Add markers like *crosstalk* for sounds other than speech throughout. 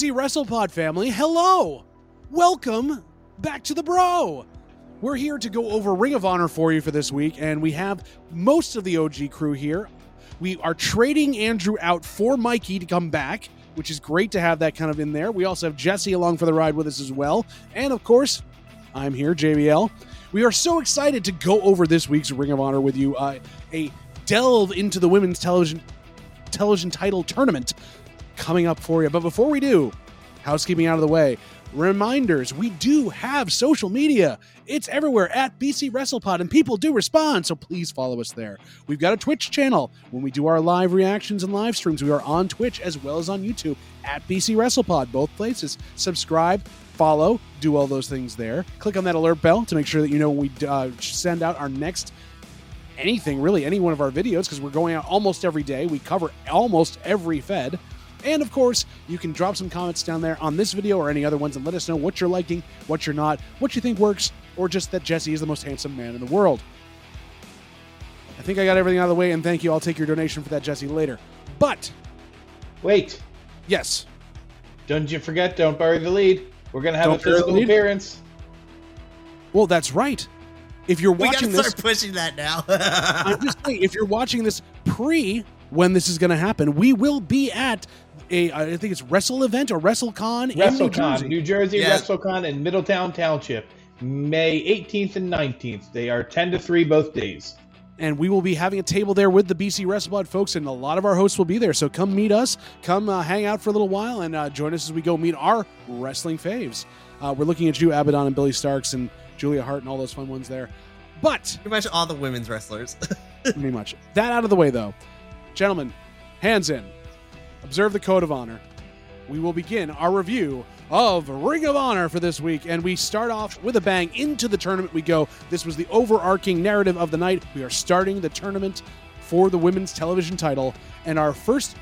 BC WrestlePod family, hello! Welcome back to the Bro! We're here to go over Ring of Honor for you for this week, and we have most of the OG crew here. We are trading Andrew out for Mikey to come back, which is great to have that kind of in there. We also have Jesse along for the ride with us as well. And of course, I'm here, JBL. We are so excited to go over this week's Ring of Honor with you. Uh, a delve into the women's television television title tournament coming up for you. But before we do, housekeeping out of the way, reminders we do have social media. It's everywhere at BC WrestlePod, and people do respond, so please follow us there. We've got a Twitch channel. When we do our live reactions and live streams, we are on Twitch as well as on YouTube at BC WrestlePod, both places. Subscribe, follow, do all those things there. Click on that alert bell to make sure that you know when we uh, send out our next anything, really, any one of our videos, because we're going out almost every day. We cover almost every Fed. And of course, you can drop some comments down there on this video or any other ones and let us know what you're liking, what you're not, what you think works, or just that Jesse is the most handsome man in the world. I think I got everything out of the way, and thank you. I'll take your donation for that, Jesse, later. But, Wait, yes, don't you forget, don't bury the lead. We're going to have Don't a physical appearance. well, that's right. If you're watching We gotta watching this, start pushing that now. *laughs* I'm just saying, if you're watching this pre when this is going to happen, we will be at a, I think it's Wrestle event or WrestleCon in New WrestleCon, Jersey. New Jersey Yeah. WrestleCon in Middletown Township, May 18th and 19th. They are 10 to 3 both days. and we will be having a table there with the BC WrestlePod folks, and a lot of our hosts will be there. So come meet us, come uh, hang out for a little while, and uh, join us as we go meet our wrestling faves. Uh, we're looking at you, Abaddon and Billie Starkz and Julia Hart and all those fun ones there. But Pretty much all the women's wrestlers. *laughs* pretty much that out of the way, though, gentlemen, hands in, observe the code of honor. We will begin our review of Ring of Honor for this week, and we start off with a bang. Into the tournament we go. This was the overarching narrative of the night. We are starting the tournament for the women's television title, and our first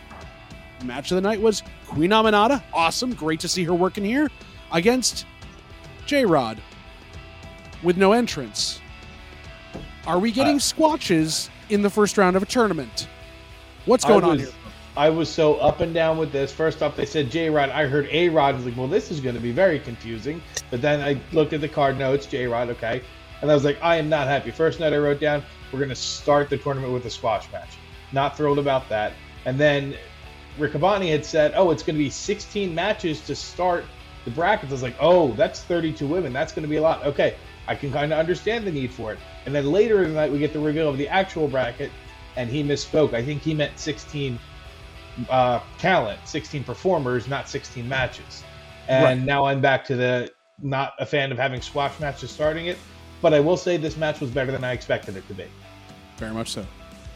match of the night was Queen Aminata. Awesome, great to see her working here against J Rod with no entrance. Are we getting Uh, squatches in the first round of a tournament? What's going on here? I was so up and down with this. First off, they said J Rod. I heard A Rod. I was like, well, this is going to be very confusing. But then I looked at the card. No, it's J Rod. Okay. And I was like, I am not happy. First night I wrote down, we're going to start the tournament with a squash match. Not thrilled about that. And then Riccaboni had said, oh, it's going to be 16 matches to start the brackets. I was like, oh, that's 32 women. That's going to be a lot. Okay. I can kind of understand the need for it. And then later in the night, we get the reveal of the actual bracket, and he misspoke. I think he meant 16 uh, talent, 16 performers, not 16 matches. And Right. now I'm back to the not a fan of having squash matches starting it. But I will say this match was better than I expected it to be. Very much so.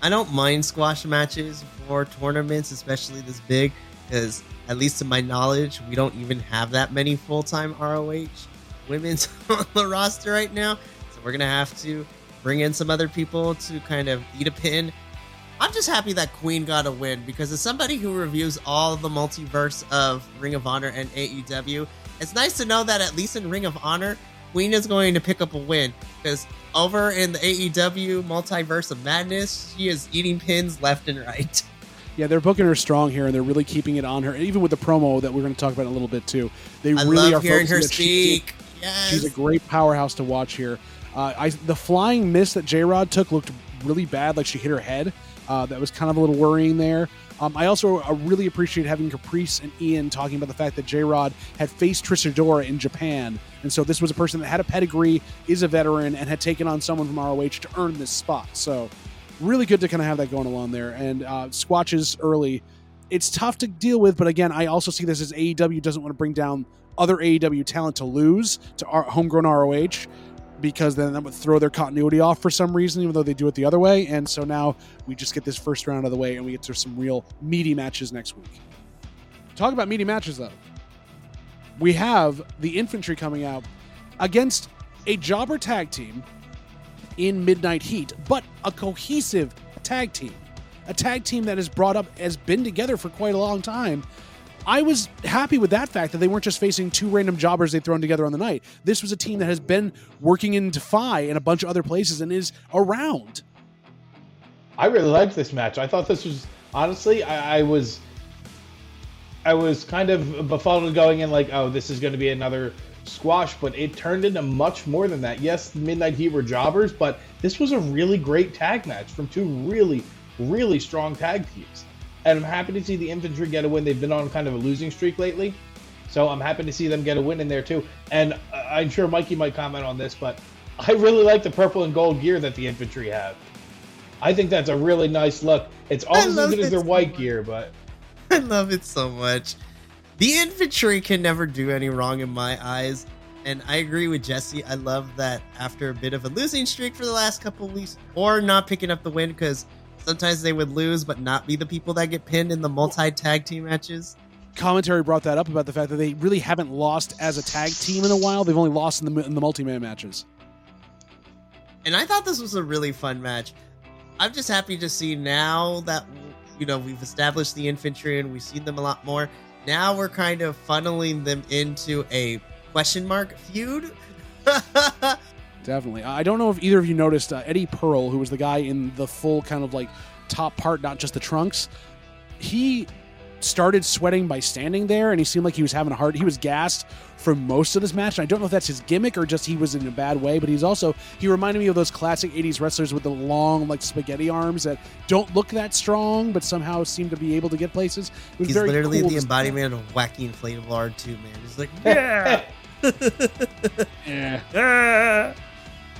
I don't mind squash matches for tournaments, especially this big, because at least to my knowledge, we don't even have that many full time ROH women's *laughs* on the roster right now. So we're gonna have to bring in some other people to kind of eat a pin. I'm just happy that Queen got a win because as somebody who reviews all the multiverse of Ring of Honor and AEW, it's nice to know that at least in Ring of Honor, Queen is going to pick up a win because over in the AEW multiverse of madness, she is eating pins left and right. *laughs* Yeah, they're booking her strong here, and they're really keeping it on her. Even with the promo that we're going to talk about in a little bit too, they I really are hearing her that she's- speak. Yes. She's a great powerhouse to watch here. Uh, I, the flying miss that J Rod took looked really bad, like she hit her head. Uh, that was kind of a little worrying there. Um, I also uh, really appreciate having Caprice and Ian talking about the fact that J Rod had faced Trish Adora in Japan. And so this was a person that had a pedigree, is a veteran, and had taken on someone from ROH to earn this spot. So really good to kind of have that going along there. And uh, Squatches early, it's tough to deal with, but again, I also see this as AEW doesn't want to bring down other AEW talent to lose to our homegrown ROH because then that would throw their continuity off for some reason, even though they do it the other way. And so now we just get this first round out of the way and we get to some real meaty matches next week. Talk about meaty matches though. We have the infantry coming out against a jobber tag team in Midnight Heat, but a cohesive tag team. A tag team that is brought up has been together for quite a long time. I was happy with that fact that they weren't just facing two random jobbers they'd thrown together on the night. This was a team that has been working in Defy and a bunch of other places and is around. I really liked this match. I thought this was honestly, I, I was I was kind of befuddled going in like, oh, this is going to be another squash, but it turned into much more than that. Yes, Midnight Heat were jobbers, but this was a really great tag match from two really, really strong tag teams. And I'm happy to see the infantry get a win. They've been on kind of a losing streak lately. So I'm happy to see them get a win in there too. And I'm sure Mikey might comment on this, but *laughs* I really like the purple and gold gear that the infantry have. I think that's a really nice look. It's almost as good as their white gear, but *laughs* I love it so much. The infantry can never do any wrong in my eyes. And I agree with Jesse. I love that after a bit of a losing streak for the last couple of weeks, or not picking up the win because sometimes they would lose but not be the people that get pinned in the multi tag team matches. Commentary brought that up about the fact that they really haven't lost as a tag team in a while. They've only lost in the in the multi man matches. And I thought this was a really fun match. I'm just happy to see now that you know we've established the infantry and we've seen them a lot more. Now we're kind of funneling them into a question mark feud. *laughs* Definitely. I don't know if either of you noticed uh, Eddie Pearl, who was the guy in the full kind of like top part, not just the trunks. He started sweating by standing there, and he seemed like he was having a heart. He was gassed for most of this match. And I don't know if that's his gimmick or just he was in a bad way, but he's also he reminded me of those classic '80s wrestlers with the long like spaghetti arms that don't look that strong, but somehow seem to be able to get places. he's literally cool the embodiment of wacky inflatable R2 man. He's like, *laughs* yeah. *laughs* yeah. *laughs*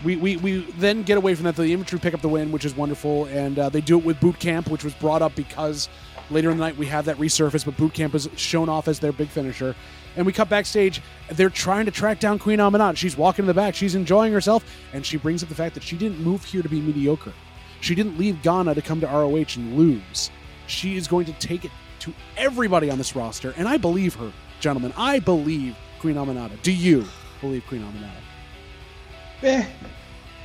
We, we, we then get away from that. The infantry pick up the win, which is wonderful, and uh, they do it with boot camp, which was brought up because later in the night we have that resurface, but boot camp is shown off as their big finisher. And we cut backstage. They're trying to track down Queen Aminata. She's walking in the back. She's enjoying herself, and she brings up the fact that she didn't move here to be mediocre. She didn't leave Ghana to come to ROH and lose. She is going to take it to everybody on this roster, and I believe her, gentlemen. I believe Queen Aminata. Do you believe Queen Aminata? Eh,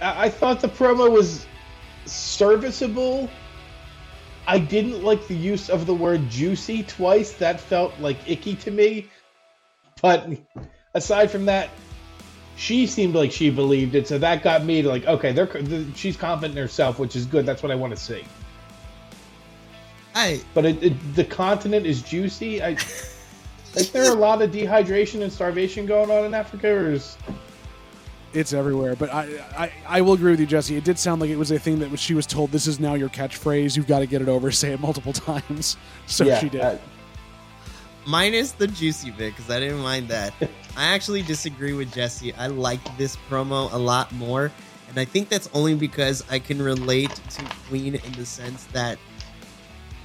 I thought the promo was serviceable. I didn't like the use of the word juicy twice. That felt like icky to me. But aside from that, she seemed like she believed it, so that got me to like, okay, they're, she's confident in herself, which is good. That's what I want to see. I but it, it, the continent is juicy. I *laughs* like there are a lot of dehydration and starvation going on in Africa, or is it's everywhere. But I, I, I will agree with you, Jesse. It did sound like it was a thing that she was told. This is now your catchphrase. You've got to get it over. *laughs* Say it multiple times. So yeah, she did. Uh, minus the juicy bit because I didn't mind that. *laughs* I actually disagree with Jesse. I like this promo a lot more, and I think that's only because I can relate to Queen in the sense that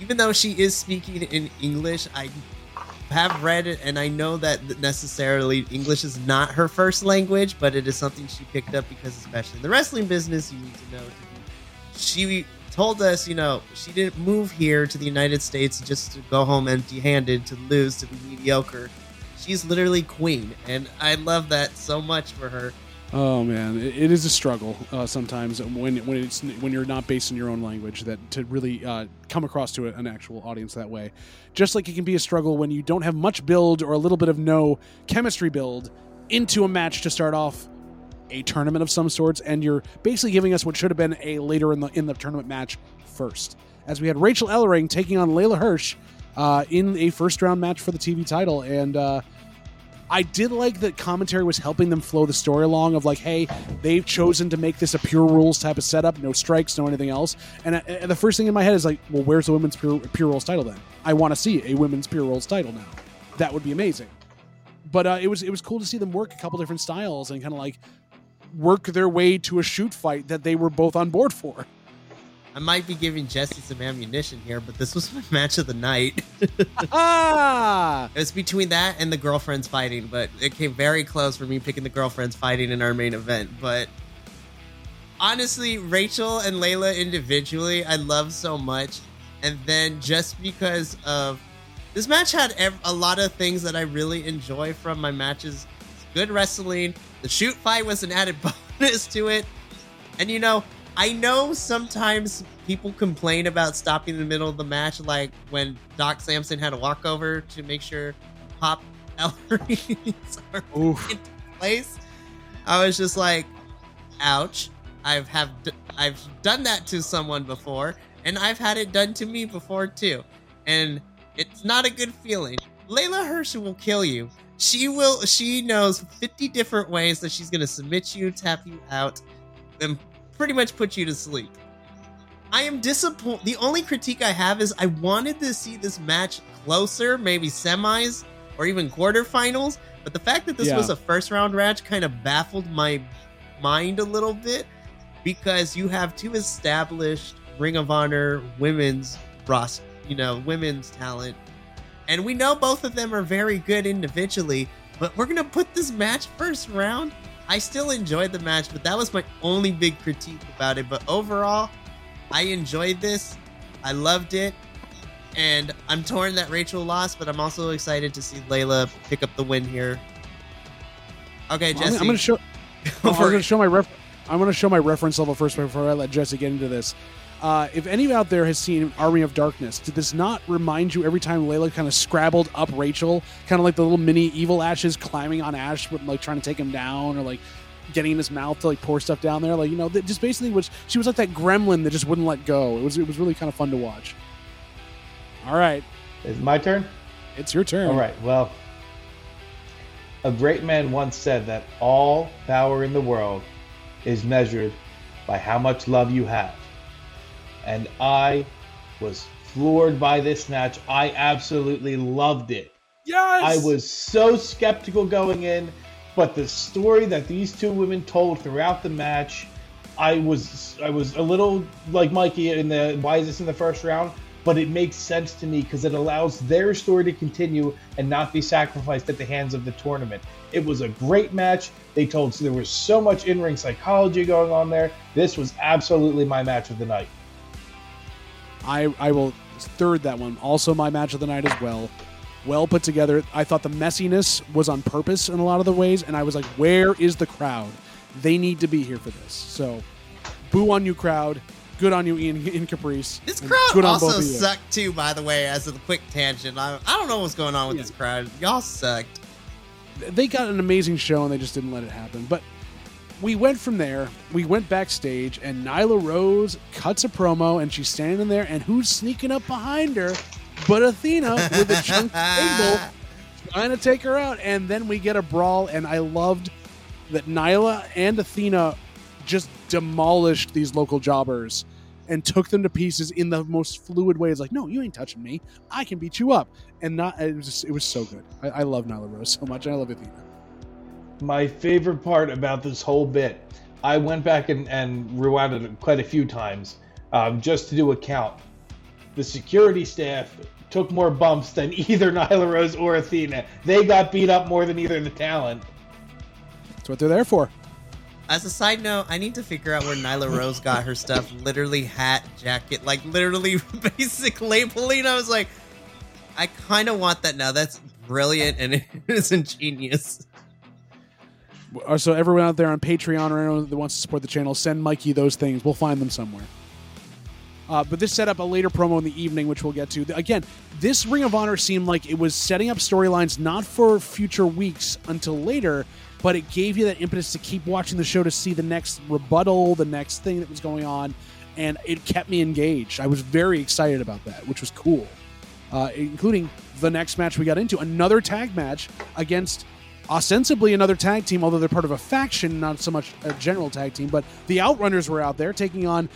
even though she is speaking in English, I have read it and I know that necessarily English is not her first language, but it is something she picked up because, especially in the wrestling business, you need to know. She told us, you know, she didn't move here to the United States just to go home empty handed, to lose, to be mediocre. She's literally queen, and I love that so much for her. Oh man, it, is a struggle uh, sometimes when when it's when you're not based in your own language that to really uh, come across to an actual audience that way. Just like it can be a struggle when you don't have much build or a little bit of no chemistry build into a match to start off a tournament of some sorts, and you're basically giving us what should have been a later in the in the tournament match first. As we had Rachel Ellering taking on Leyla Hirsch uh, in a first round match for the TV title, and uh, I did like that commentary was helping them flow the story along of like, hey, they've chosen to make this a pure rules type of setup, no strikes, no anything else. And, and the first thing in my head is like, well, where's the women's pure, pure rules title then? I want to see a women's pure rules title now. That would be amazing. But uh, it was it was cool to see them work a couple different styles and kind of like work their way to a shoot fight that they were both on board for. I might be giving Jesse some ammunition here, but this was my match of the night. ah! *laughs* It was between that and the girlfriends fighting, but it came very close for me picking the girlfriends fighting in our main event. But honestly, Rachel and Leyla individually, I love so much. And then just because of this match had a lot of things that I really enjoy from my matches. Good wrestling. The shoot fight was an added *laughs* bonus to it. And you know, I know sometimes people complain about stopping in the middle of the match, like when Doc Samson had a walkover to make sure Pop *laughs* Ellers are in place. I was just like, ouch. I've have I've done that to someone before, and I've had it done to me before too, and it's not a good feeling. Leyla Hirsch will kill you. She will. She knows 50 different ways that she's gonna submit you, tap you out, and pretty much put you to sleep. I am disappointed. The only critique I have is I wanted to see this match closer, maybe semis or even quarterfinals. But the fact that this Yeah. was a first round match kind of baffled my mind a little bit because you have two established Ring of Honor women's roster, you know, women's talent. And we know both of them are very good individually, but we're going to put this match first round. I still enjoyed the match, but that was my only big critique about it. But overall, I enjoyed this. I loved it. And I'm torn that Rachel lost, but I'm also excited to see Leyla pick up the win here. Okay, Jesse. *laughs* I'm going to show. go I'm going to show my ref. I'm going to show my reference level first before I let Jesse get into this. Uh, if any out there has seen Army of Darkness, did this not remind you every time Leyla kind of scrabbled up Rachel, kind of like the little mini evil ashes climbing on Ash, with like trying to take him down, or like getting in his mouth to like pour stuff down there, like you know, just basically was she was like that gremlin that just wouldn't let go. It was it was really kind of fun to watch. All right, Is it my turn? it's your turn. All right. Well, a great man once said that all power in the world is measured by how much love you have. And I was floored by this match. I absolutely loved it. Yes, I was so skeptical going in, but the story that these two women told throughout the match, I was I was a little like Mikey in the why is this in the first round? But it makes sense to me because it allows their story to continue and not be sacrificed at the hands of the tournament. It was a great match. They told so there was so much in-ring psychology going on there. This was absolutely my match of the night. I I will third that one. Also my match of the night as well. Well put together. I thought the messiness was on purpose in a lot of the ways, and I was like, where is the crowd? They need to be here for this. So, boo on you, crowd. Good on you, Ian, Ian Caprice. This crowd also both of you. sucked too, by the way, as a quick tangent. I, I don't know what's going on with Yeah. this crowd. Y'all sucked. They got an amazing show, and they just didn't let it happen. But we went from there. We went backstage, and Nyla Rose cuts a promo, and she's standing there, and who's sneaking up behind her? But Athena with a chunk *laughs* table trying to take her out, and then we get a brawl. And I loved that Nyla and Athena just demolished these local jobbers and took them to pieces in the most fluid way. It's like, no, you ain't touching me. I can beat you up, and not. It was just, it was so good. I, I love Nyla Rose so much. and I love Athena. My favorite part about this whole bit, I went back and, and rewound it quite a few times um, just to do a count. The security staff took more bumps than *laughs* either Nyla Rose or Athena. They got beat up more than either the talent. That's what they're there for. As a side note, I need to figure out where Nyla Rose got her stuff. Literally hat, jacket, like literally *laughs* basic labeling. I was like, I kind of want that now. That's brilliant and *laughs* it is ingenious. So everyone out there on Patreon or anyone that wants to support the channel, send Mikey those things. We'll find them somewhere. Uh, but this set up a later promo in the evening, which we'll get to. Again, this Ring of Honor seemed like it was setting up storylines not for future weeks until later, but it gave you that impetus to keep watching the show to see the next rebuttal, the next thing that was going on, and it kept me engaged. I was very excited about that, which was cool, uh, including the next match we got into another tag match against ostensibly another tag team, although they're part of a faction, not so much a general tag team. But the Outrunners were out there taking on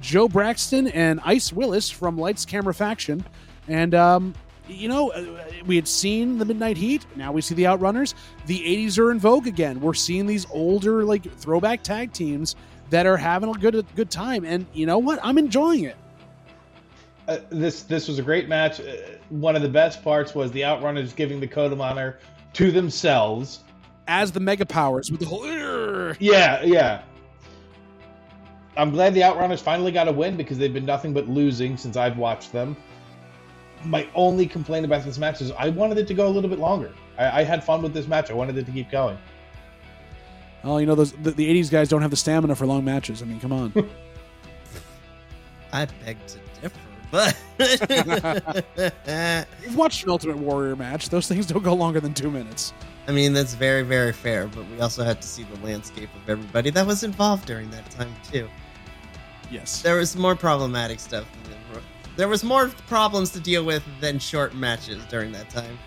Joe Braxton and Ice Willis from Lights Camera Faction. And, um, you know, uh, we had seen the Midnight Heat. Now we see the Outrunners. The 80s are in vogue again. We're seeing these older, like, throwback tag teams that are having a good, good time. And you know what? I'm enjoying it. Uh, this this was a great match. Uh, one of the best parts was the Outrunners giving the code of honor to themselves. As the Mega Powers with the whole. Yeah, yeah. I'm glad the Outrunners finally got a win because they've been nothing but losing since I've watched them. My only complaint about this match is I wanted it to go a little bit longer. I, I had fun with this match. I wanted it to keep going. Oh, you know, those the, the 80s guys don't have the stamina for long matches. I mean, come on. *laughs* I begged to differ, but You've watched an Ultimate Warrior match. Those things don't go longer than two minutes. I mean that's very, very fair. But we also had to see the landscape of everybody that was involved during that time too. Yes. There was more problematic stuff. Than, there was more problems to deal with than short matches during that time.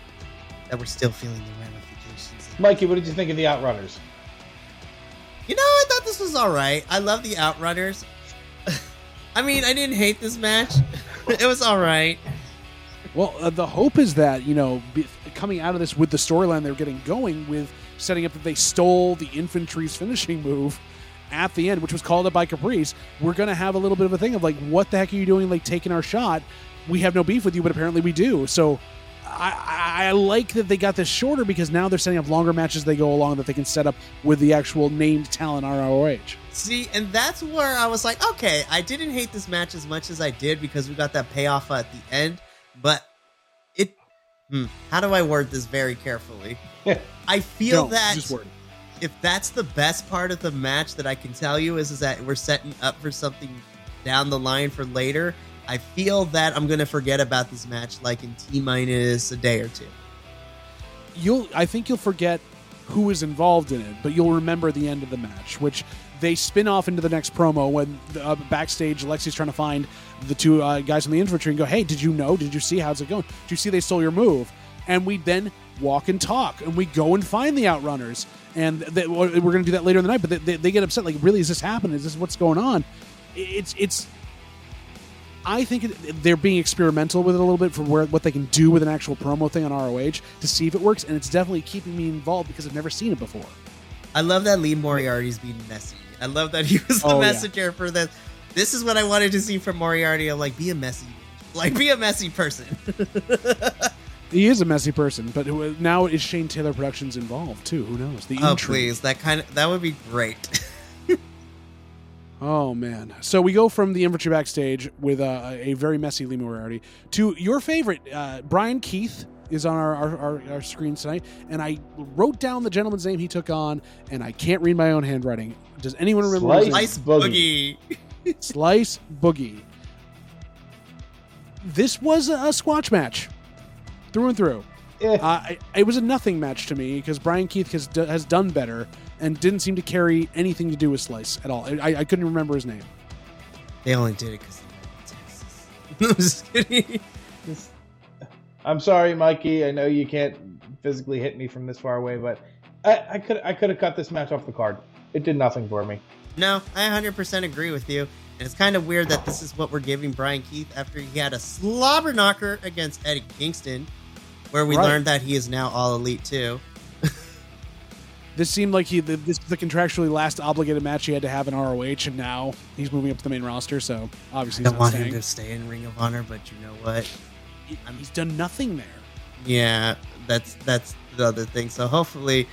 that we're still feeling the ramifications. Mikey, what did you think of the Outrunners? You know, I thought this was all right. I love the Outrunners. I mean, I didn't hate this match. *laughs* it was all right. Well, uh, the hope is that you know, be, coming out of this with the storyline they're getting going with, setting up that they stole the infantry's finishing move at the end, which was called up by Caprice. We're gonna have a little bit of a thing of like, what the heck are you doing? Like taking our shot. We have no beef with you, but apparently we do. So. I, I, I like that they got this shorter because now they're setting up longer matches they go along that they can set up with the actual named talent ROH. See, and that's where I was like, okay, I didn't hate this match as much as I did because we got that payoff at the end, but it. Hmm, how do I word this very carefully? I feel No, that if that's the best part of the match that I can tell you is, is that we're setting up for something down the line for later. I feel that I'm gonna forget about this match like in T minus a day or two. you'll I think you'll forget who was involved in it, but you'll remember the end of the match, which they spin off into the next promo when uh, backstage Lexi's trying to find the two uh, guys in the infantry and go, "Hey, did you know? Did you see how's it going? Did you see they stole your move?" And we then walk and talk, and we go and find the outrunners, and they, we're going to do that later in the night. But they, they, they get upset, like, "Really, is this happening? Is this what's going on?" It's it's I think it, they're being experimental with it a little bit for where what they can do with an actual promo thing on ROH to see if it works, and it's definitely keeping me involved because I've never seen it before. I love that Lee Moriarty's being messy. I love that he was the Oh, yeah. messenger for this. This is what I wanted to see from Moriarty. I'm like, be a messy, like be a messy person. *laughs* He is a messy person, but now is Shane Taylor Productions involved too? Who knows? The oh intrigue. please, that kind of that would be great. *laughs* Oh man! So we go from the infantry backstage with uh, a very messy Lee Moriarty to your favorite uh, Brian Keith is on our, our, our, our screen tonight, and I wrote down the gentleman's name he took on, and I can't read my own handwriting. Does anyone remember? his name? Boogie. boogie. *laughs* *laughs* Slice Boogie. This was a, a squash match, through and through. Eh, Uh, I- it was a nothing match to me because Brian Keith has, has done better and didn't seem to carry anything to do with Slice at all. I, I couldn't remember his name. They only did it because Texas. *laughs* I'm just kidding. I'm sorry, Mikey. I know you can't physically hit me from this far away, but I, I could I could have cut this match off the card. It did nothing for me. No, I 100% agree with you. And it's kind of weird that this is what we're giving Brian Keith after he had a slobber knocker against Eddie Kingston, where we Right. learned that he is now all elite too. This seemed like he the, this the contractually last obligated match he had to have in ROH, and now he's moving up to the main roster. So obviously I he's don't not want staying. him to stay in Ring of Honor, but you know what? He- he's done nothing there. Yeah, that's that's the other thing. So hopefully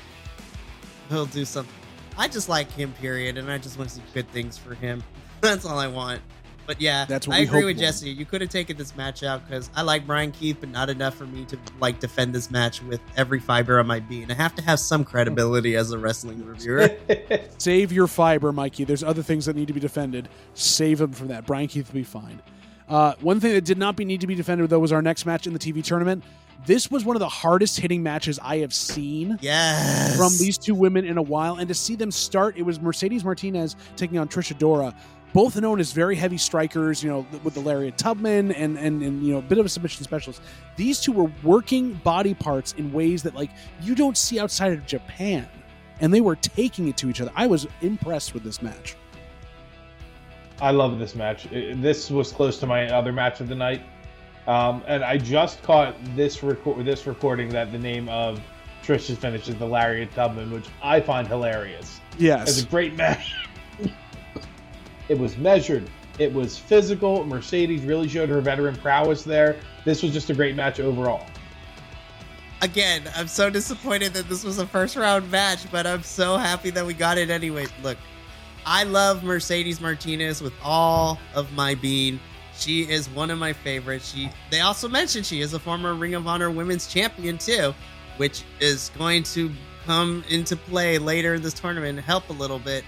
he'll do something. I just like him, period, and I just want to see good things for him. *laughs* That's all I want. But yeah, That's what I agree with for. Jesse. You could have taken this match out because I like Brian Keith, but not enough for me to like defend this match with every fiber of my being. I have to have some credibility as a wrestling reviewer. *laughs* Save your fiber, Mikey. There's other things that need to be defended. Save them from that. Brian Keith will be fine. Uh, one thing that did not be, need to be defended though was our next match in the TV tournament. This was one of the hardest hitting matches I have seen yes, from these two women in a while, and to see them start, it was Mercedes Martinez taking on Trish Adora, both known as very heavy strikers, you know, with the Lariat Tubman and and and you know, a bit of a submission specialist. These two were working body parts in ways that like you don't see outside of Japan, and they were taking it to each other. I was impressed with this match. I love this match. This was close to my other match of the night, um, and I just caught this record this recording that the name of Trish's finish is the Lariat Tubman, which I find hilarious. Yes. It's a great match. *laughs* it was measured. It was physical. Mercedes really showed her veteran prowess there. This was just a great match overall. again, I'm so disappointed that this was a first round match, but I'm so happy that we got it anyway. Look, I love Mercedes Martinez with all of my being. She is one of my favorites. She they also mentioned she is a former Ring of Honor Women's Champion too, which is going to come into play later in this tournament and help a little bit.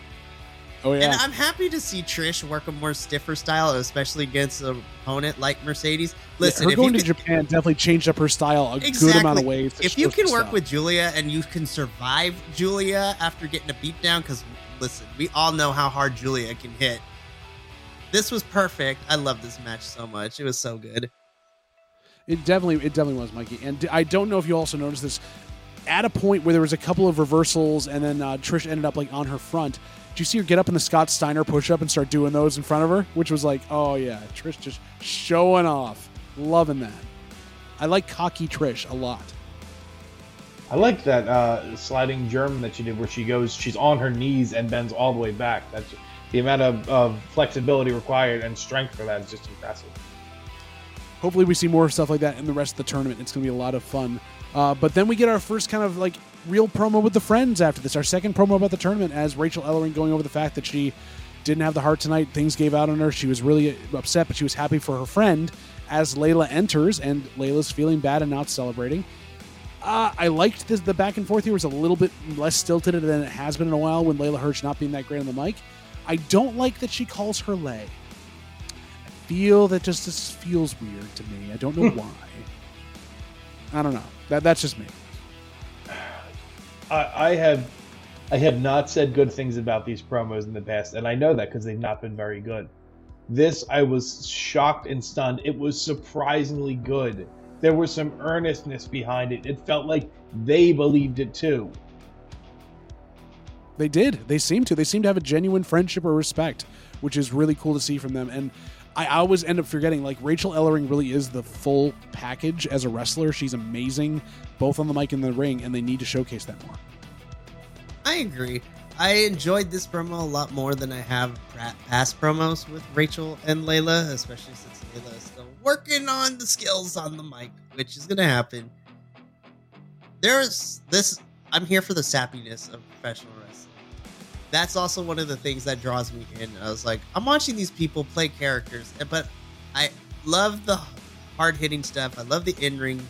Oh yeah. And. I'm happy to see Trish work a more stiffer style, especially against an opponent like Mercedes. Listen, her if going to can- Japan definitely changed up her style a good Exactly. amount of ways. if you can work stuff. with Julia and you can survive Julia after getting a beat down, because listen, we all know how hard Julia can hit. This was perfect. I love this match so much. It was so good. It definitely, it definitely was, Mikey. And I don't know if you also noticed this. At a point where there was a couple of reversals, and then uh, Trish ended up like on her front. You see her get up in the Scott Steiner push up and start doing those in front of her? Which was like, oh yeah, Trish just showing off. Loving that. I like cocky Trish a lot. I like that uh, sliding German that she did, where she goes, she's on her knees and bends all the way back. That's the amount of, of flexibility required and strength for that is just impressive. Hopefully, we see more stuff like that in the rest of the tournament. It's going to be a lot of fun. Uh, but then we get our first kind of like real promo with the friends after this. Our second promo about the tournament as Rachel Ellering going over the fact that she didn't have the heart tonight. Things gave out on her. She was really upset, but she was happy for her friend as Leyla enters, and Leyla's feeling bad and not celebrating. Uh, I liked this, the back and forth here was a little bit less stilted than it has been in a while when Leyla Hirsch not being that great on the mic. I don't like that she calls her Lay. I feel that just this feels weird to me. I don't know why. I don't know. That that's just me. I, have I have not said good things about these promos in the past, and I know that because they've not been very good. This I was shocked and stunned. It was surprisingly good. There was some earnestness behind it. It felt like they believed it too. They did. They seem to. They seem to have a genuine friendship or respect, which is really cool to see from them. And I always end up forgetting, like Rachel Ellering really is the full package as a wrestler. She's amazing, both on the mic and the ring, and they need to showcase that more. I agree. I enjoyed this promo a lot more than I have past promos with Rachel and Leyla, especially since Leyla is still working on the skills on the mic, which is going to happen. There's this. I'm here for the sappiness of professional. That's also one of the things that draws me in. I was like, I'm watching these people play characters, but I love the hard hitting stuff. I love the in ring,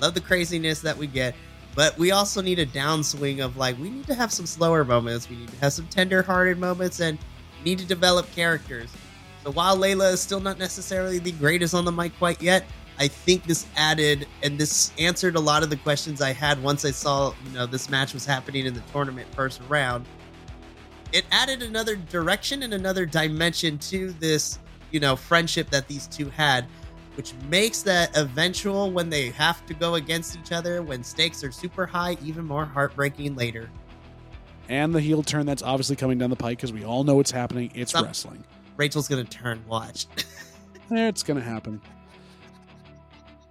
love the craziness that we get. But we also need a downswing of like we need to have some slower moments. We need to have some tender-hearted moments, and need to develop characters. So while Leyla is still not necessarily the greatest on the mic quite yet, I think this added and this answered a lot of the questions I had once I saw you know this match was happening in the tournament first round. It added another direction and another dimension to this you know friendship that these two had which makes that eventual when they have to go against each other when stakes are super high even more heartbreaking later. And the heel turn that's obviously coming down the pike because we all know what's happening. It's Some, wrestling. Rachel's gonna turn. Watch. *laughs* it's gonna happen.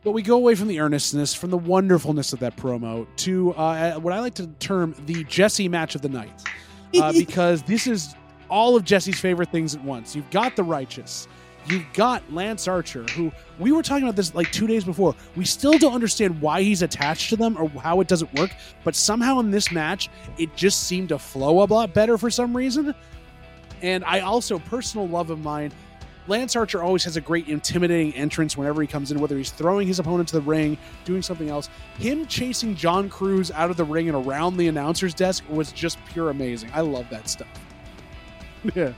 But we go away from the earnestness, from the wonderfulness of that promo, to uh, what I like to term the Jesse match of the night, uh, because this is all of Jesse's favorite things at once. You've got the righteous, You've got Lance Archer, who we were talking about this like two days before. We still don't understand why he's attached to them or how it doesn't work, but somehow in this match, it just seemed to flow a lot better for some reason. And I also, personal love of mine, Lance Archer always has a great intimidating entrance whenever he comes in, whether he's throwing his opponent to the ring, doing something else. Him chasing John Cruz out of the ring and around the announcer's desk was just pure amazing. I love that stuff. *laughs* yeah.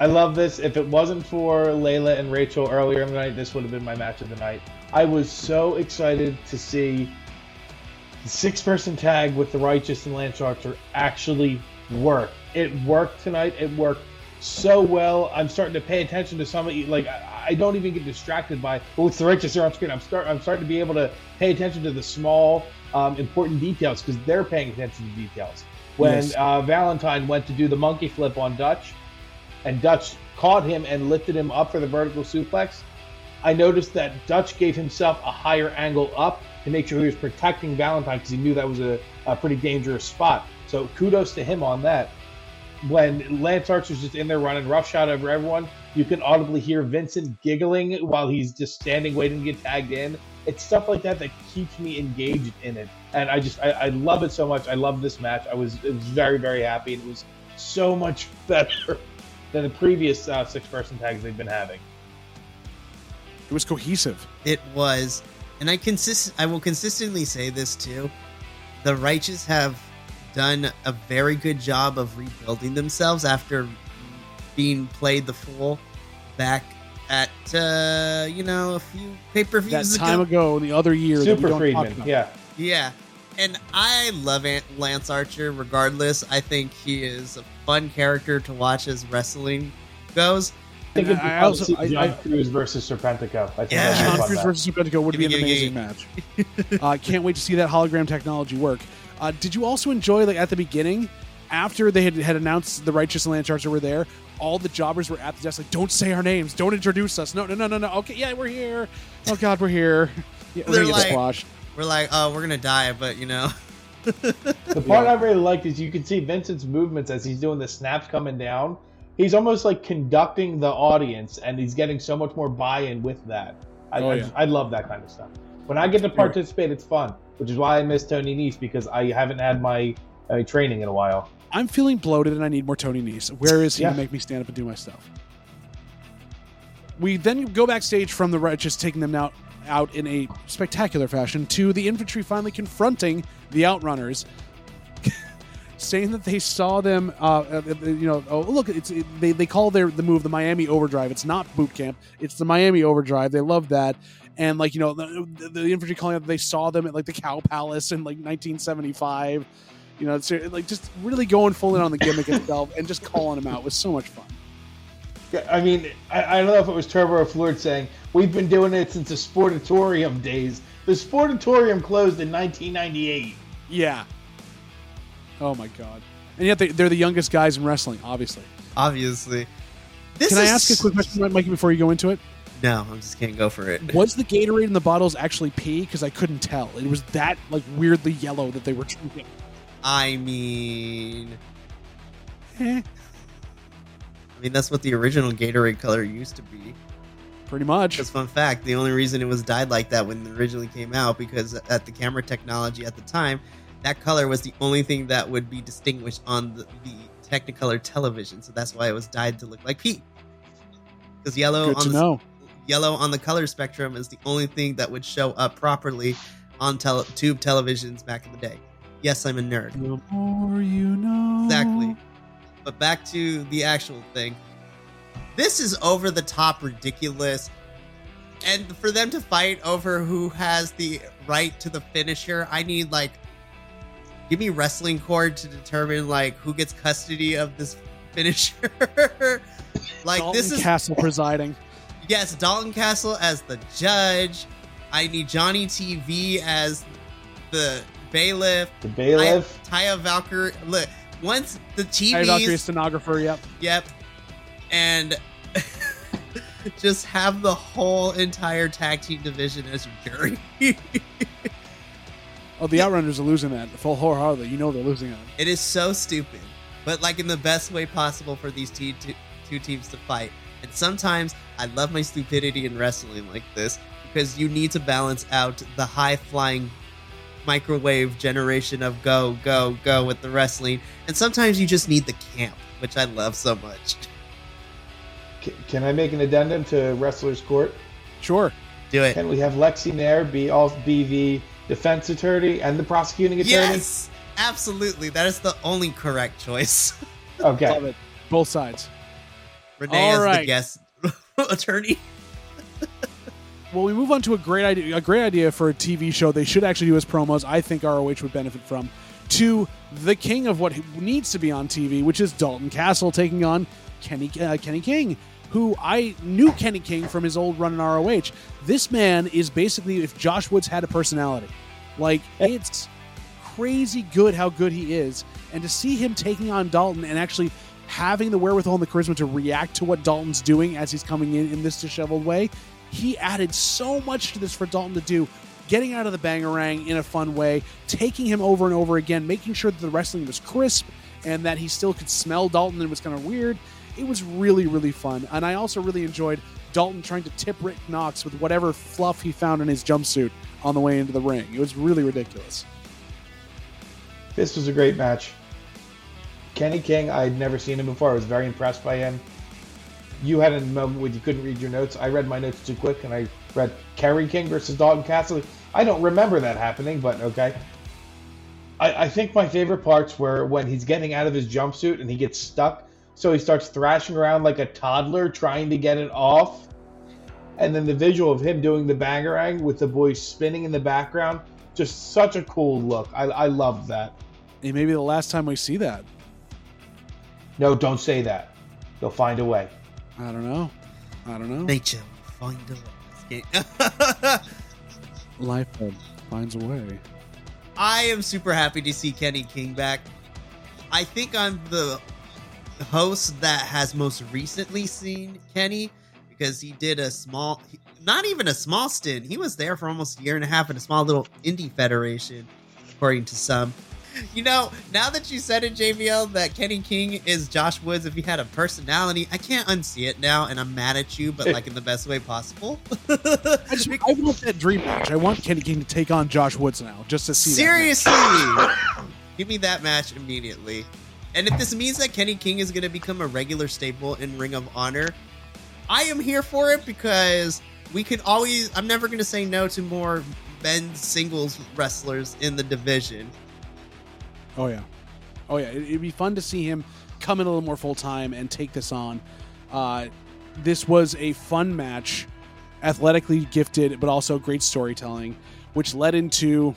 I love this. If it wasn't for Leyla and Rachel earlier in the night, this would have been my match of the night. I was so excited to see the six person tag with the Righteous and Lance Archer actually work. It worked tonight. It worked so well. I'm starting to pay attention to some of you. Like, I don't even get distracted by, oh, it's the Righteous are on screen. I'm, start, I'm starting to be able to pay attention to the small, um, important details because they're paying attention to details. When yes. uh, Valentine went to do the monkey flip on Dutch, and Dutch caught him and lifted him up for the vertical suplex, I noticed that Dutch gave himself a higher angle up to make sure he was protecting Valentine because he knew that was a, a, pretty dangerous spot. So kudos to him on that. When Lance Archer's just in there running roughshod over everyone, you can audibly hear Vincent giggling while he's just standing waiting to get tagged in. It's stuff like that that keeps me engaged in it, and I just I, I love it so much. I love this match. I was it was very very happy. It was so much *laughs* better than the previous uh, six person tags they've been having. It was cohesive. It was, and I consist. I will consistently say this too. The righteous have done a very good job of rebuilding themselves after being played the fool back at uh, you know a few pay per views that time ago. the other year. Super Friedman, yeah, yeah. And I love Lance Archer regardless. I think he is a fun character to watch as wrestling goes. think it'd be I fun also- to see I- John I- Cruz versus Serpentico. I think Yeah. that'd be a John Cruz match. versus Serpentico would be an Gimme, gimme, amazing match. *laughs* uh, can't wait to see that hologram technology work. Uh, did you also enjoy like at the beginning, after they had, had announced the Righteous and Lance Archer were there, all the jobbers were at the desk like, "Don't say our names, don't introduce us. No, no, no, no, no. Okay, yeah, we're here. Oh God, we're here. *laughs* Yeah, we're They're gonna get like- squashed. We're like, oh, we're gonna die, but you know, *laughs* The part I really liked is you can see Vincent's movements as he's doing the snaps coming down. He's almost like conducting the audience, and he's getting so much more buy-in with that. I, Oh, I. I love that kind of stuff. When I get to participate, it's fun, which is why I miss Tony Nese because I haven't had my uh, training in a while. I'm feeling bloated and I need more Tony Nese. Where is he Yeah. to make me stand up and do my stuff? We then go backstage from the Righteous, taking them out out in a spectacular fashion to the infantry finally confronting the Outrunners, *laughs* saying that they saw them. Uh, uh, you know, oh look, it's it, they they call their the move the Miami Overdrive. It's not boot camp. It's the Miami Overdrive. They love that. And like you know, the, the, the infantry calling out—they saw them at like the Cow Palace in like 1975 you know, it's like just really going full in on the gimmick *laughs* itself and just calling them out was so much fun. Yeah, I mean, I, I don't know if it was Turbo or Floyd saying, We've been doing it since the Sportatorium days. The Sportatorium closed in 1998. Yeah. Oh my god. And yet they, they're the youngest guys in wrestling, obviously. obviously. This Can I ask a quick question, Mikey, before you go into it? No, I just can't go for it. Was the Gatorade in the bottles actually pee? Because I couldn't tell. It was that like weirdly yellow that they were drinking. I mean, Eh, I mean that's what the original Gatorade color used to be. pretty much. Just fun fact: the only reason it was dyed like that when it originally came out because at the camera technology at the time, that color was the only thing that would be distinguished on the, the Technicolor television. So that's why it was dyed to look like pee. Because yellow Good on to the know. Yellow on the color spectrum is the only thing that would show up properly on tele- tube televisions back in the day. Yes, I'm a nerd. The more you know. Exactly. But back to the actual thing. This is over the top ridiculous. And for them to fight over who has the right to the finisher, I need like give me wrestling cord to determine like who gets custody of this *laughs* finisher. like Dalton this is Castle presiding. Yes, Dalton Castle as the judge. I need Johnny TV as the bailiff. The bailiff. Taya Valkyrie. Look, once the Hey, Valkyrie TVs, stenographer, yep. yep, and *laughs* just have the whole entire tag team division as your jury. Oh, the Outrunners are losing that. Full wholeheartedly. You know they're losing that. it is so stupid, but like in the best way possible for these two, two, two teams to fight. And sometimes I love my stupidity in wrestling like this because you need to balance out the high flying microwave generation of go, go, go with the wrestling. And sometimes you just need the camp, which I love so much. Can I make an addendum to Wrestler's Court? Sure. Do it. Can we have Lexi Nair be all be the defense attorney and the prosecuting attorney? Yes, absolutely. That is the only correct choice. *laughs* Okay. Love it. Both sides. Renee All as the guest *laughs* attorney. Well, we move on to a great idea. A great idea for a TV show. They should actually do as promos. I think ROH would benefit from. To the king of what needs to be on TV, which is Dalton Castle taking on Kenny uh, Kenny King, who I knew Kenny King from his old run in ROH. This man is basically if Josh Woods had a personality. Like it's crazy good how good he is, and to see him taking on Dalton and actually having the wherewithal and the charisma to react to what Dalton's doing as he's coming in in this disheveled way, he added so much to this for Dalton to do. Getting out of the bangerang in a fun way, taking him over and over again, making sure that the wrestling was crisp and that he still could smell Dalton and was kind of weird. It was really, really fun. And I also really enjoyed Dalton trying to tip Rick Knox with whatever fluff he found in his jumpsuit on the way into the ring. It was really ridiculous. This was a great match. Kenny King, I had never seen him before. I was very impressed by him. You had a moment when you couldn't read your notes. I read my notes too quick, and I read Kerry King versus Dalton Castle. I don't remember that happening, but okay. I, I think my favorite parts were when he's getting out of his jumpsuit and he gets stuck. So he starts thrashing around like a toddler trying to get it off. And then the visual of him doing the bangerang with the boys spinning in the background. Just such a cool look. I, I love that. It may be the last time we see that. No, don't say that. They'll find a way. I don't know. I don't know. Nature will find a way. *laughs* Life finds a way. I am super happy to see Kenny King back. I think I'm the host that has most recently seen Kenny because he did a small, not even a small stint. He was there for almost a year and a half in a small little indie federation, according to some. You know, now that you said it, JVL, that Kenny King is Josh Woods, if he had a personality, I can't unsee it now, and I'm mad at you, but like in the best way possible. I, just, I want that dream match. I want Kenny King to take on Josh Woods now, just to see. Seriously, give me that match immediately. And if this means that Kenny King is going to become a regular staple in Ring of Honor, I am here for it because we can always. I'm never going to say no to more men's singles wrestlers in the division. Oh yeah, oh yeah. It, would be fun to see him come in a little more full time and take this on. Uh, this was a fun match, athletically gifted, but also great storytelling, which led into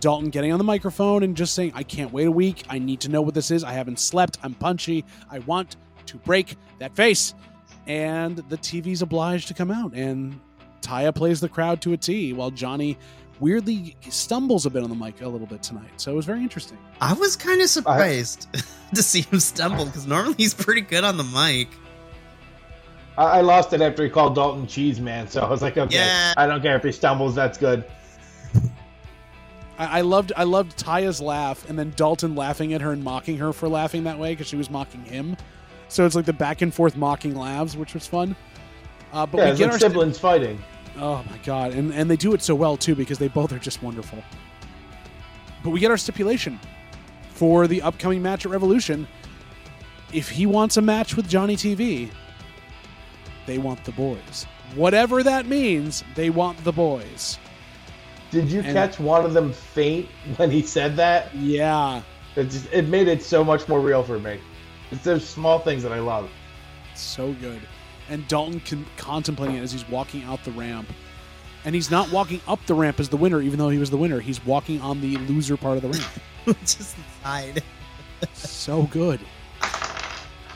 Dalton getting on the microphone and just saying, "I can't wait a week. I need to know what this is. I haven't slept. I'm punchy. I want to break that face." And the TV's obliged to come out, and Taya plays the crowd to a T, while Johnny weirdly stumbles a bit on the mic a little bit tonight. So it was very interesting. I was kind of surprised I, *laughs* to see him stumble because normally he's pretty good on the mic. I, I lost it after he called Dalton Cheese Man, so I was like, okay, yeah. I don't care if he stumbles. That's good. I, I loved I loved Taya's laugh, and then Dalton laughing at her and mocking her for laughing that way because she was mocking him. So it's like the back and forth mocking laughs, which was fun. Uh, but yeah, we get like our siblings st- fighting. Oh my god, and and they do it so well too because they both are just wonderful. But we get our stipulation for the upcoming match at Revolution. If he wants a match with Johnny TV, they want the boys. Whatever that means, they want the boys. Did you and catch one of them faint when he said that? Yeah. It, just, it made it so much more real for me. It's those small things that I love. So good and Dalton con- contemplating it as he's walking out the ramp. And he's not walking up the ramp as the winner, even though he was the winner. He's walking on the loser part of the ramp. *laughs* Just side. *laughs* so good.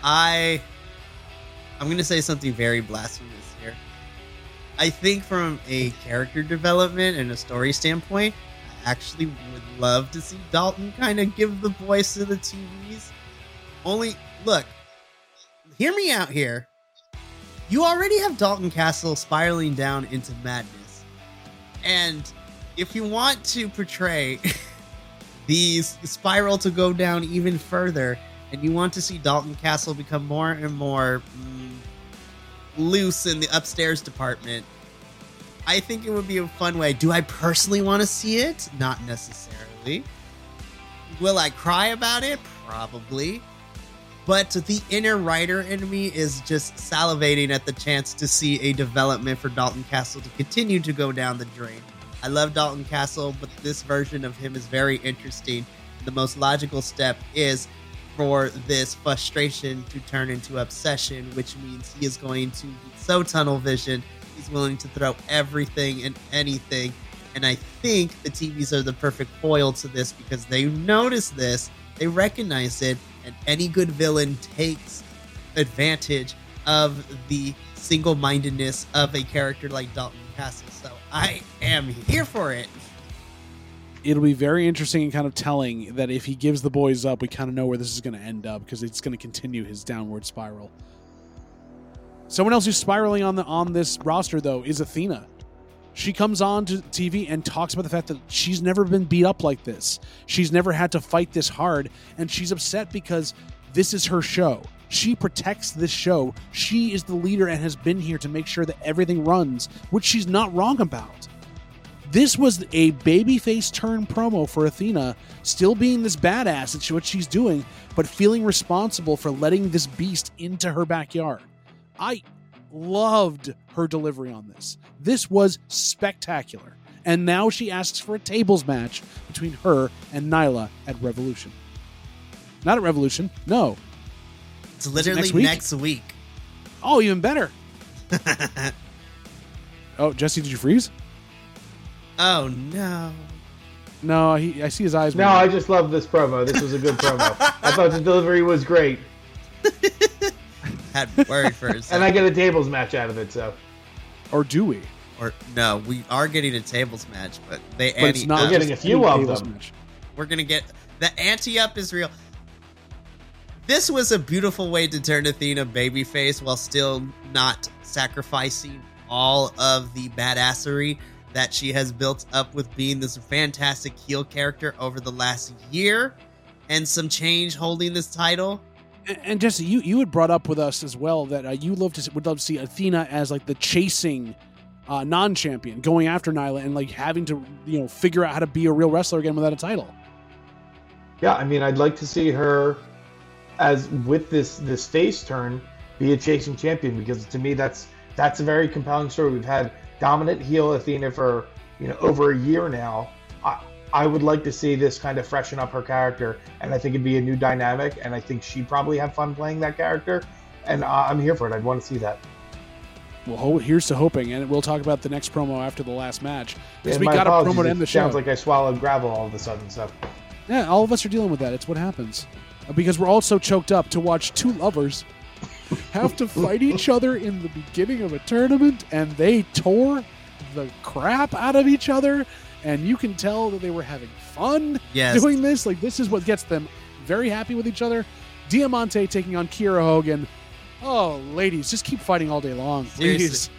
I I'm gonna say something very blasphemous here. I think from a character development and a story standpoint, I actually would love to see Dalton kind of give the voice to the TVs. Only look, hear me out here you already have Dalton Castle spiraling down into madness. And if you want to portray *laughs* these spiral to go down even further, and you want to see Dalton Castle become more and more mm, loose in the upstairs department, I think it would be a fun way. Do I personally want to see it? Not necessarily. Will I cry about it? Probably but the inner writer in me is just salivating at the chance to see a development for Dalton Castle to continue to go down the drain. I love Dalton Castle, but this version of him is very interesting. The most logical step is for this frustration to turn into obsession, which means he is going to be so tunnel vision. He's willing to throw everything and anything. And I think the TVs are the perfect foil to this because they notice this, they recognize it, and any good villain takes advantage of the single-mindedness of a character like Dalton Castle. So I am here for it. It'll be very interesting and kind of telling that if he gives the boys up, we kind of know where this is going to end up because it's going to continue his downward spiral. Someone else who's spiraling on the on this roster though is Athena. She comes on to TV and talks about the fact that she's never been beat up like this. She's never had to fight this hard, and she's upset because this is her show. She protects this show. She is the leader and has been here to make sure that everything runs, which she's not wrong about. This was a babyface turn promo for Athena, still being this badass at what she's doing, but feeling responsible for letting this beast into her backyard. I loved her delivery on this. This was spectacular. And now she asks for a tables match between her and Nyla at Revolution. Not at Revolution, no. It's literally it next, week? next week. Oh, even better. *laughs* oh, Jesse, did you freeze? Oh no. No, he, I see his eyes. No. I just love this promo. This was a good promo. *laughs* I thought the delivery was great. Had me worried for a *laughs* and second. I get a tables match out of it. So Or do we? or no, we are getting a tables match, but they But it's ante not uh, up. We're getting a few any of tables them. match. We're gonna get the ante up is real. This was a beautiful way to turn Athena babyface while still not sacrificing all of the badassery that she has built up with being this fantastic heel character over the last year and some change holding this title. And, Jesse, you you had brought up with us as well that uh, you love to would love to see Athena as like the chasing uh, non-champion, going after Nyla and like having to you know figure out how to be a real wrestler again without a title. yeah, I mean, I'd like to see her as with this this face turn be a chasing champion because to me that's that's a very compelling story. We've had dominant heel Athena for you know over a year now. I would like to see this kind of freshen up her character, and I think it'd be a new dynamic, and I think she'd probably have fun playing that character, and uh, I'm here for it. I'd want to see that. Well, here's to hoping, and we'll talk about the next promo after the last match because we got a promo to end the show. Sounds like I swallowed gravel all of a sudden. So Yeah, all of us are dealing with that. It's what happens. Uh, Because we're all so choked up to watch two lovers *laughs* have to fight each other in the beginning of a tournament, and they tore the crap out of each other. And you can tell that they were having fun Yes. doing this. Like, this is what gets them very happy with each other. Diamante taking on Kiera Hogan. Oh, ladies, just keep fighting all day long, please. Seriously.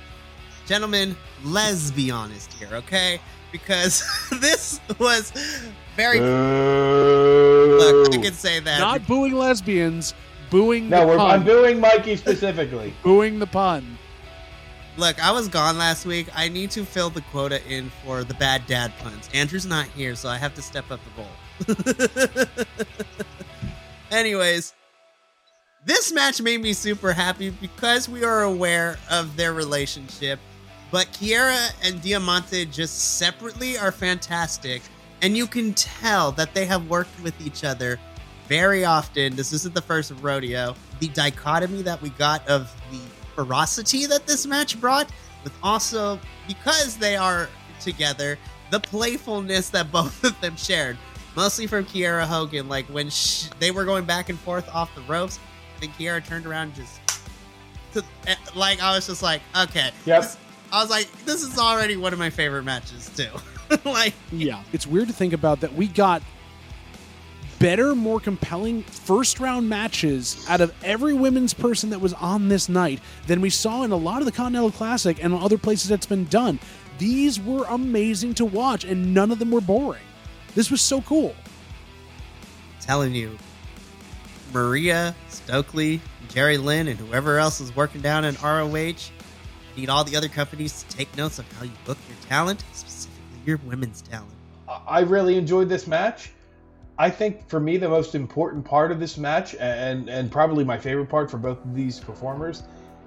Gentlemen, let's be honest here, okay? Because *laughs* this was very. Look, I can say that. Not booing lesbians, booing no, the we're, pun. I'm booing Mikey specifically. *laughs* booing the pun. Look, I was gone last week. I need to fill the quota in for the bad dad puns. Andrew's not here, so I have to step up the role. *laughs* Anyways, this match made me super happy because we are aware of their relationship. But Kiera and Diamante just separately are fantastic. And you can tell that they have worked with each other very often. This isn't the first rodeo. The dichotomy that we got of the ferocity that this match brought, with also because they are together, the playfulness that *laughs* both of them shared. Mostly from Kiera Hogan, like when sh- they were going back and forth off the ropes, I think Kiera turned around and just. To, eh, like, I was just like, okay. Yep. This- I was like, this is already one of my favorite matches, too. *laughs* like, Yeah, it's weird to think about that we got better, more compelling first round matches out of every women's person that was on this night than we saw in a lot of the Continental Classic and other places that's been done. These were amazing to watch, and none of them were boring. This was so cool. telling you, Maria, Stokely, Jerry Lynn, and whoever else is working down in ROH need all the other companies to take notes on how you book your talent, specifically your women's talent. I really enjoyed this match. I think for me the most important part of this match, and and probably my favorite part for both of these performers,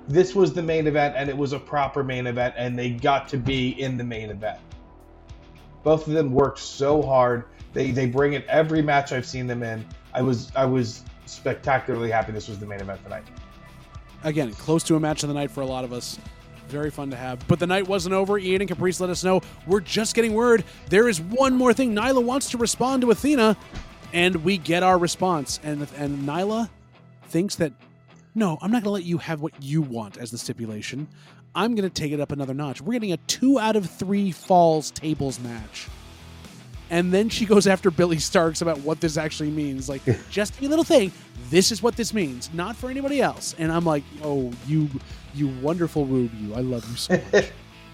this was the main event, and it was a proper main event, and they got to be in the main event. Both of them worked so hard. They they bring it every match I've seen them in. I was I was spectacularly happy this was the main event tonight. Again, close to a match of the night for a lot of us. Very fun to have. But the night wasn't over. Ian and Caprice let us know we're just getting word. There is one more thing. Nyla wants to respond to Athena, and we get our response. And and Nyla thinks that no, I'm not going to let you have what you want as the stipulation. I'm going to take it up another notch. We're getting a two out of three falls tables match. And then she goes after Billie Starkz about what this actually means. Like, *laughs* just a little thing. This is what this means, not for anybody else. And I'm like, oh, you, you wonderful Rube, you. I love you so much.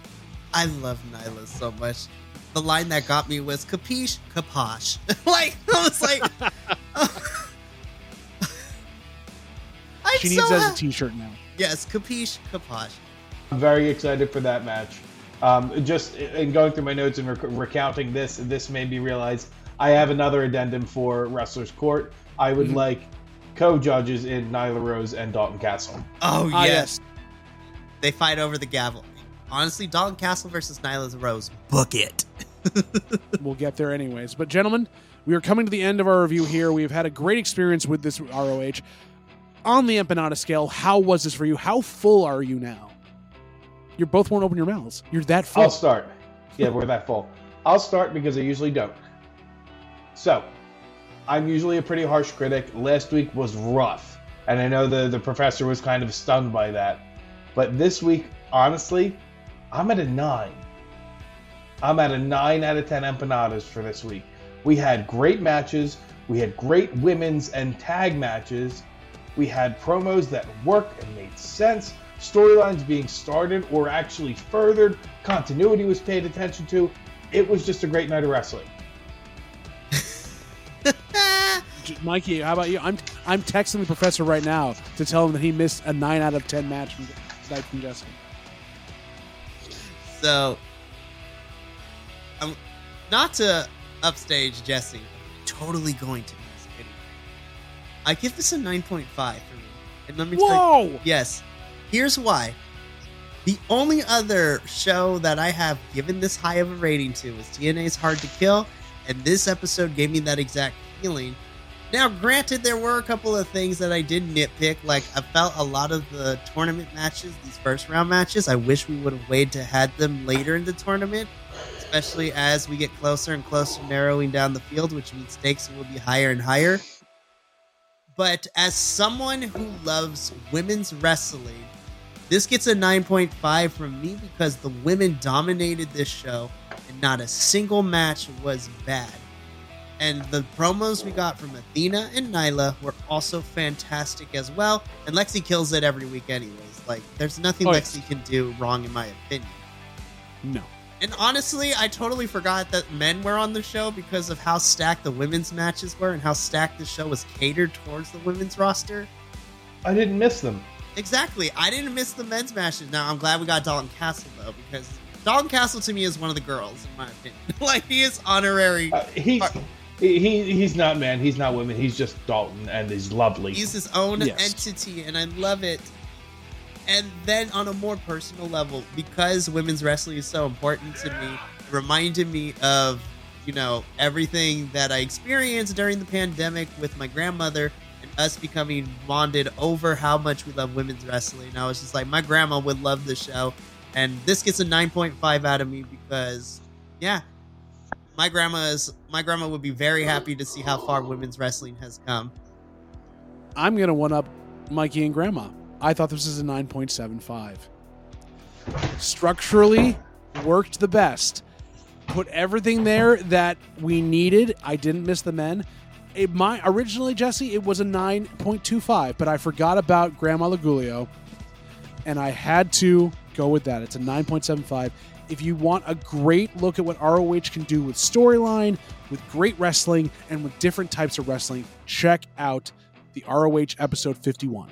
*laughs* I love Nyla so much. The line that got me was capiche, caposh. *laughs* like, I was like, I'm she needs so as a ha- T-shirt now. Yes, capiche, caposh. I'm very excited for that match. Um, just in going through my notes and rec- recounting this, this made me realize I have another addendum for Wrestlers Court. I would Mhm. like co-judges in Nyla Rose and Dalton Castle. Oh, Ah, yes. They fight over the gavel. Honestly, Dalton Castle versus Nyla Rose. Book it. *laughs* We'll get there anyways. But gentlemen, we are coming to the end of our review here. We've had a great experience with this ROH. On the empanada scale, how was this for you? How full are you now? You both won't open your mouths. You're that full. I'll start. Yeah, we're that full. I'll start because I usually don't. So, I'm usually a pretty harsh critic. Last week was rough. And I know the, the professor was kind of stunned by that. But this week, honestly, I'm at a nine. I'm at a nine out of 10 empanadas for this week. We had great matches. We had great women's and tag matches. We had promos that worked and made sense. Storylines being started or actually furthered. Continuity was paid attention to. It was just a great night of wrestling. *laughs* Mikey, how about you? I'm I'm texting the professor right now to tell him that he missed a nine out of ten match from, tonight from Jesse. So, I'm not to upstage Jesse. I'm totally going to miss anyway. I give this a 9.5 for me. And let me tell you, Whoa! yes. Here's why. The only other show that I have given this high of a rating to is TNA's Hard to Kill, and this episode gave me that exact feeling. Now, granted, there were a couple of things that I did nitpick. Like, I felt a lot of the tournament matches, these first round matches, I wish we would have waited to had them later in the tournament, especially as we get closer and closer narrowing down the field, which means stakes will be higher and higher. But as someone who loves women's wrestling, this gets a 9.5 from me because the women dominated this show and not a single match was bad. And the promos we got from Athena and Nyla were also fantastic as well. And Lexi kills it every week, anyways. Like, there's nothing Oh, yes. Lexi can do wrong, in my opinion. No. And honestly, I totally forgot that men were on the show because of how stacked the women's matches were and how stacked the show was catered towards the women's roster. I didn't miss them. Exactly. I didn't miss the men's matches. Now, I'm glad we got Dalton Castle, though, because Dalton Castle to me is one of the girls, in my opinion. *laughs* like, he is honorary. Uh, he's he, he's not man. He's not women. He's just Dalton, and he's lovely. He's his own Yes. entity, and I love it. And then on a more personal level, because women's wrestling is so important to me, it reminded me of, you know, everything that I experienced during the pandemic with my grandmother and us becoming bonded over how much we love women's wrestling. I was just like, my grandma would love the show. And this gets a 9.5 out of me because, yeah, my grandma is my grandma would be very happy to see how far women's wrestling has come. I'm gonna one up Mikey and Grandma. I thought this was a 9.75. Structurally, worked the best. Put everything there that we needed. I didn't miss the men. It, my originally Jesse, it was a 9.25, but I forgot about Grandma Lagulio, and I had to go with that. It's a 9.75. If you want a great look at what ROH can do with storyline, with great wrestling, and with different types of wrestling, check out the ROH episode 51.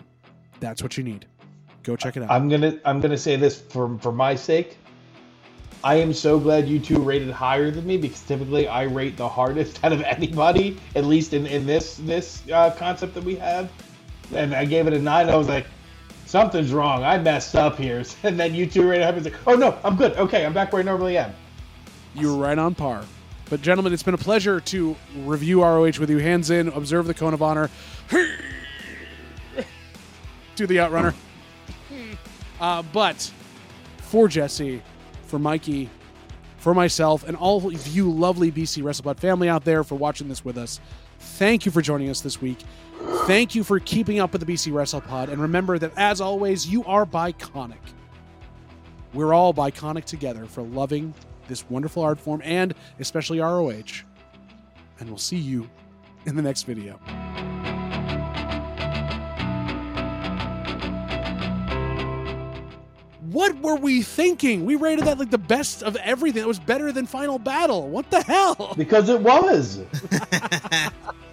That's what you need. Go check it out. I'm gonna I'm gonna say this for for my sake. I am so glad you two rated higher than me because typically I rate the hardest *laughs* out of anybody, at least in in this this uh, concept that we have. And I gave it a nine. I was like, something's wrong. I messed up here. *laughs* And then you two rated higher. Like, oh no, I'm good. Okay, I'm back where I normally am. You were right on par. But, gentlemen, it's been a pleasure to review ROH with you. Hands in, observe the cone of honor. *laughs* Do the outrunner. Uh, but for Jesse, for Mikey, for myself, and all of you lovely BC WrestlePod family out there for watching this with us, thank you for joining us this week. Thank you for keeping up with the BC WrestlePod. And remember that, as always, you are biconic. We're all biconic together for loving this wonderful art form and especially ROH. And we'll see you in the next video. What were we thinking? We rated that like the best of everything. It was better than Final Battle. What the hell? Because it was. *laughs*